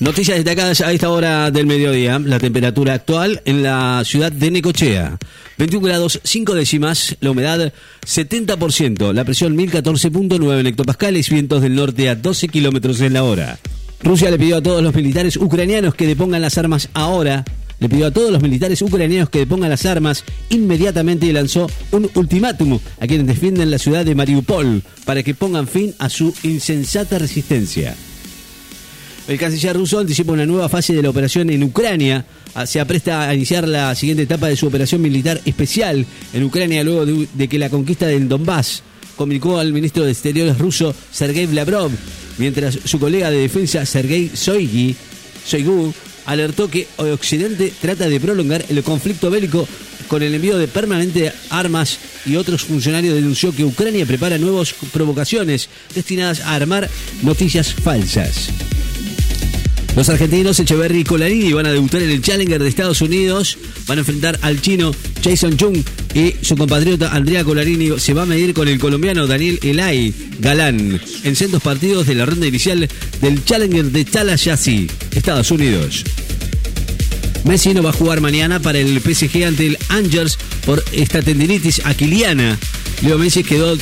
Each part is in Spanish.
Noticias destacadas a esta hora del mediodía. La temperatura actual en la ciudad de Necochea. 21 grados 5 décimas, la humedad 70%, la presión 1014.9 hectopascales, vientos del norte a 12 kilómetros en la hora. Rusia le pidió a todos los militares ucranianos que depongan las armas ahora. Le pidió a todos los militares ucranianos que depongan las armas inmediatamente y lanzó un ultimátum a quienes defienden la ciudad de Mariupol para que pongan fin a su insensata resistencia. El canciller ruso anticipa una nueva fase de la operación en Ucrania. Ah, Se apresta a iniciar la siguiente etapa de su operación militar especial en Ucrania luego de, que la conquista del Donbass comunicó al ministro de Exteriores ruso Sergei Lavrov, mientras su colega de defensa Sergei Shoigu, alertó que Occidente trata de prolongar el conflicto bélico con el envío de permanente armas y otros funcionarios denunció que Ucrania prepara nuevas provocaciones destinadas a armar noticias falsas. Los argentinos Echeverry y Colarini van a debutar en el Challenger de Estados Unidos. Van a enfrentar al chino Jason Chung y su compatriota Andrea Colarini se va a medir con el colombiano Daniel Elay Galán en sendos partidos de la ronda inicial del Challenger de Tallahassee, Estados Unidos. Messi no va a jugar mañana para el PSG ante el Angers por esta tendinitis aquiliana. Leo Messi quedó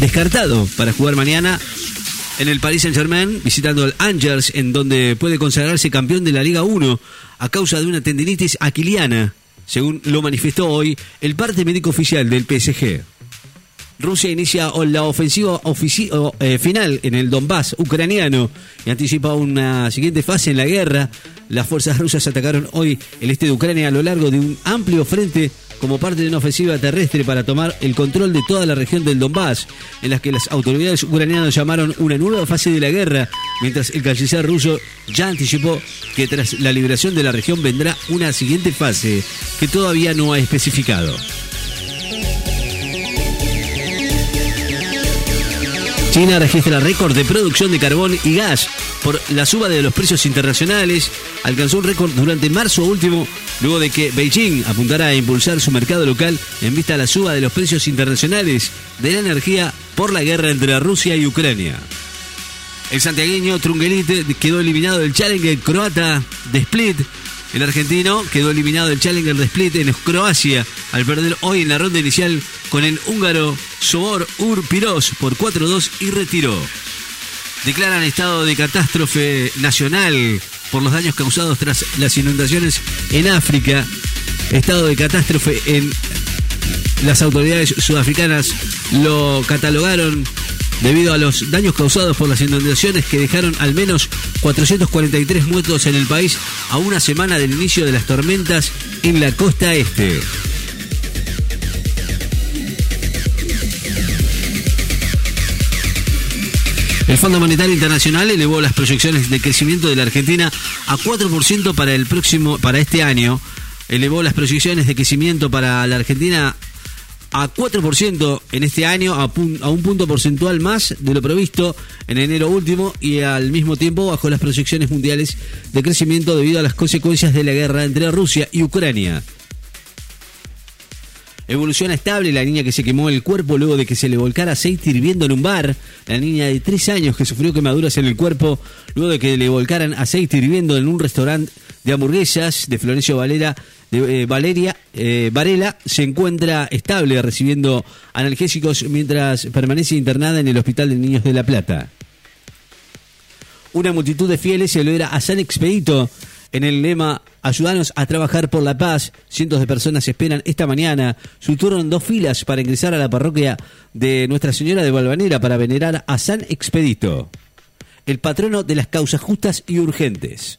descartado para jugar mañana en el Paris Saint Germain, visitando al Angers, en donde puede consagrarse campeón de la Liga 1 a causa de una tendinitis aquiliana, según lo manifestó hoy el parte médico oficial del PSG. Rusia inicia la ofensiva eh, final en el Donbass ucraniano y anticipa una siguiente fase en la guerra. Las fuerzas rusas atacaron hoy el este de Ucrania a lo largo de un amplio frente como parte de una ofensiva terrestre para tomar el control de toda la región del Donbass, en las que las autoridades ucranianas llamaron una nueva fase de la guerra, mientras el canciller ruso ya anticipó que tras la liberación de la región vendrá una siguiente fase que todavía no ha especificado. China registra récord de producción de carbón y gas por la suba de los precios internacionales. Alcanzó un récord durante marzo último, luego de que Beijing apuntara a impulsar su mercado local en vista a la suba de los precios internacionales de la energía por la guerra entre Rusia y Ucrania. El santiagueño Trungelite quedó eliminado del Challenger croata de Split. El argentino quedó eliminado del Challenger de Split en Croacia al perder hoy en la ronda inicial con el húngaro Sobor Urpiros por 4-2 y retiró. Declaran estado de catástrofe nacional por los daños causados tras las inundaciones en África. Estado de catástrofe en las autoridades sudafricanas lo catalogaron debido a los daños causados por las inundaciones que dejaron al menos 443 muertos en el país a una semana del inicio de las tormentas en la costa este. El Fondo Monetario Internacional elevó las proyecciones de crecimiento de la Argentina a 4% para el próximo para este año. Elevó las proyecciones de crecimiento para la Argentina a 4% en este año, a, un punto porcentual más de lo previsto en enero último y al mismo tiempo bajo las proyecciones mundiales de crecimiento debido a las consecuencias de la guerra entre Rusia y Ucrania. Evoluciona estable la niña que se quemó el cuerpo luego de que se le volcara aceite hirviendo en un bar. La niña de 3 años que sufrió quemaduras en el cuerpo luego de que le volcaran aceite hirviendo en un restaurante de hamburguesas de Florencio Valera, de, eh, Valeria eh, Varela se encuentra estable recibiendo analgésicos mientras permanece internada en el Hospital de Niños de La Plata. Una multitud de fieles celebra a San Expedito en el lema Ayúdanos a trabajar por la paz. Cientos de personas esperan esta mañana su turno en dos filas para ingresar a la parroquia de Nuestra Señora de Valvanera para venerar a San Expedito, el patrono de las causas justas y urgentes.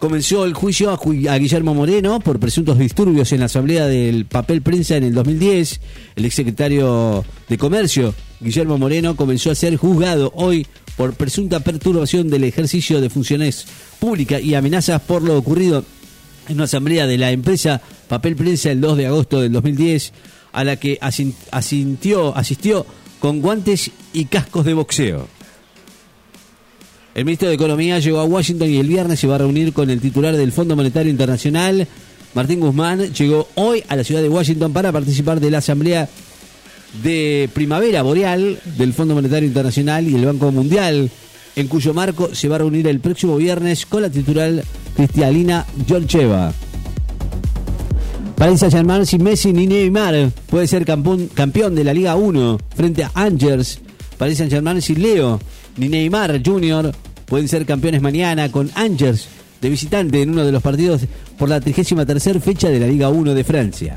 Comenzó el juicio a, Guillermo Moreno por presuntos disturbios en la asamblea del papel prensa en el 2010. El exsecretario de Comercio, Guillermo Moreno, comenzó a ser juzgado hoy por presunta perturbación del ejercicio de funciones públicas y amenazas por lo ocurrido en una asamblea de la empresa Papel Prensa el 2 de agosto del 2010, a la que asin- asintió, asistió con guantes y cascos de boxeo. El ministro de Economía llegó a Washington y el viernes se va a reunir con el titular del Fondo Monetario Internacional, Martín Guzmán. Llegó hoy a la ciudad de Washington para participar de la asamblea de primavera boreal del Fondo Monetario Internacional y el Banco Mundial en cuyo marco se va a reunir el próximo viernes con la titular Cristialina Georgieva. Paris Saint-Germain sin Messi ni Neymar puede ser campeón, de la Liga 1 frente a Angers. Paris Saint-Germain sin Leo ni Neymar Jr. pueden ser campeones mañana con Angers de visitante en uno de los partidos por la 33 fecha de la Liga 1 de Francia.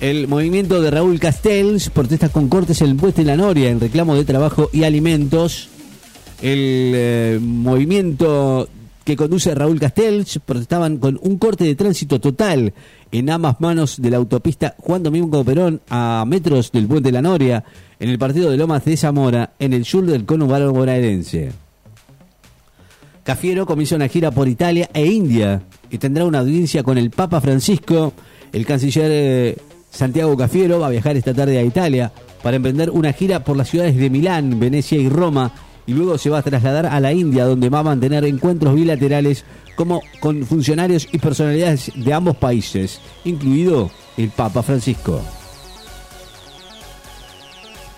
El movimiento de Raúl Castells protesta con cortes en puesto en la Noria en reclamo de trabajo y alimentos. El eh, movimiento que conduce Raúl Castells protestaban con un corte de tránsito total en ambas manos de la autopista Juan Domingo Perón a metros del puente de la Noria en el partido de Lomas de Zamora en el sur del conurbano bonaerense. Cafiero comienza una gira por Italia e India y tendrá una audiencia con el Papa Francisco. El canciller eh, Santiago Cafiero va a viajar esta tarde a Italia para emprender una gira por las ciudades de Milán, Venecia y Roma y luego se va a trasladar a la India donde va a mantener encuentros bilaterales como con funcionarios y personalidades de ambos países, incluido el Papa Francisco.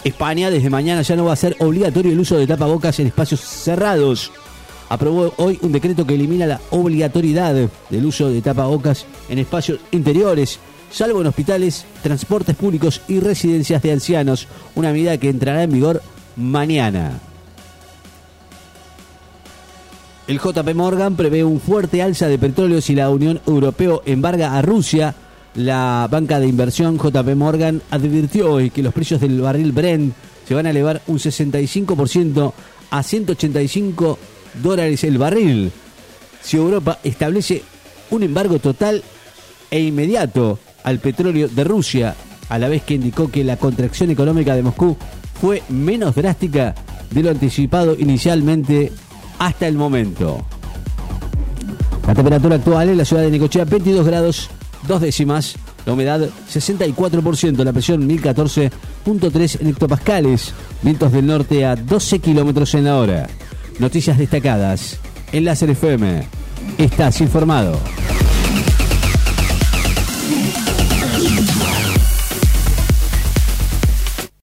España desde mañana ya no va a ser obligatorio el uso de tapabocas en espacios cerrados. Aprobó hoy un decreto que elimina la obligatoriedad del uso de tapabocas en espacios interiores, salvo en hospitales, transportes públicos y residencias de ancianos, una medida que entrará en vigor mañana. El JP Morgan prevé un fuerte alza de petróleo si la Unión Europea embarga a Rusia. La banca de inversión JP Morgan advirtió hoy que los precios del barril Brent se van a elevar un 65% a 185 dólares el barril. Si Europa establece un embargo total e inmediato al petróleo de Rusia, a la vez que indicó que la contracción económica de Moscú fue menos drástica de lo anticipado inicialmente hasta el momento. La temperatura actual en la ciudad de Necochea 22 grados, dos décimas, la humedad 64%, la presión 1014.3 hectopascales, vientos del norte a 12 kilómetros en la hora. Noticias destacadas en Láser FM. Estás informado.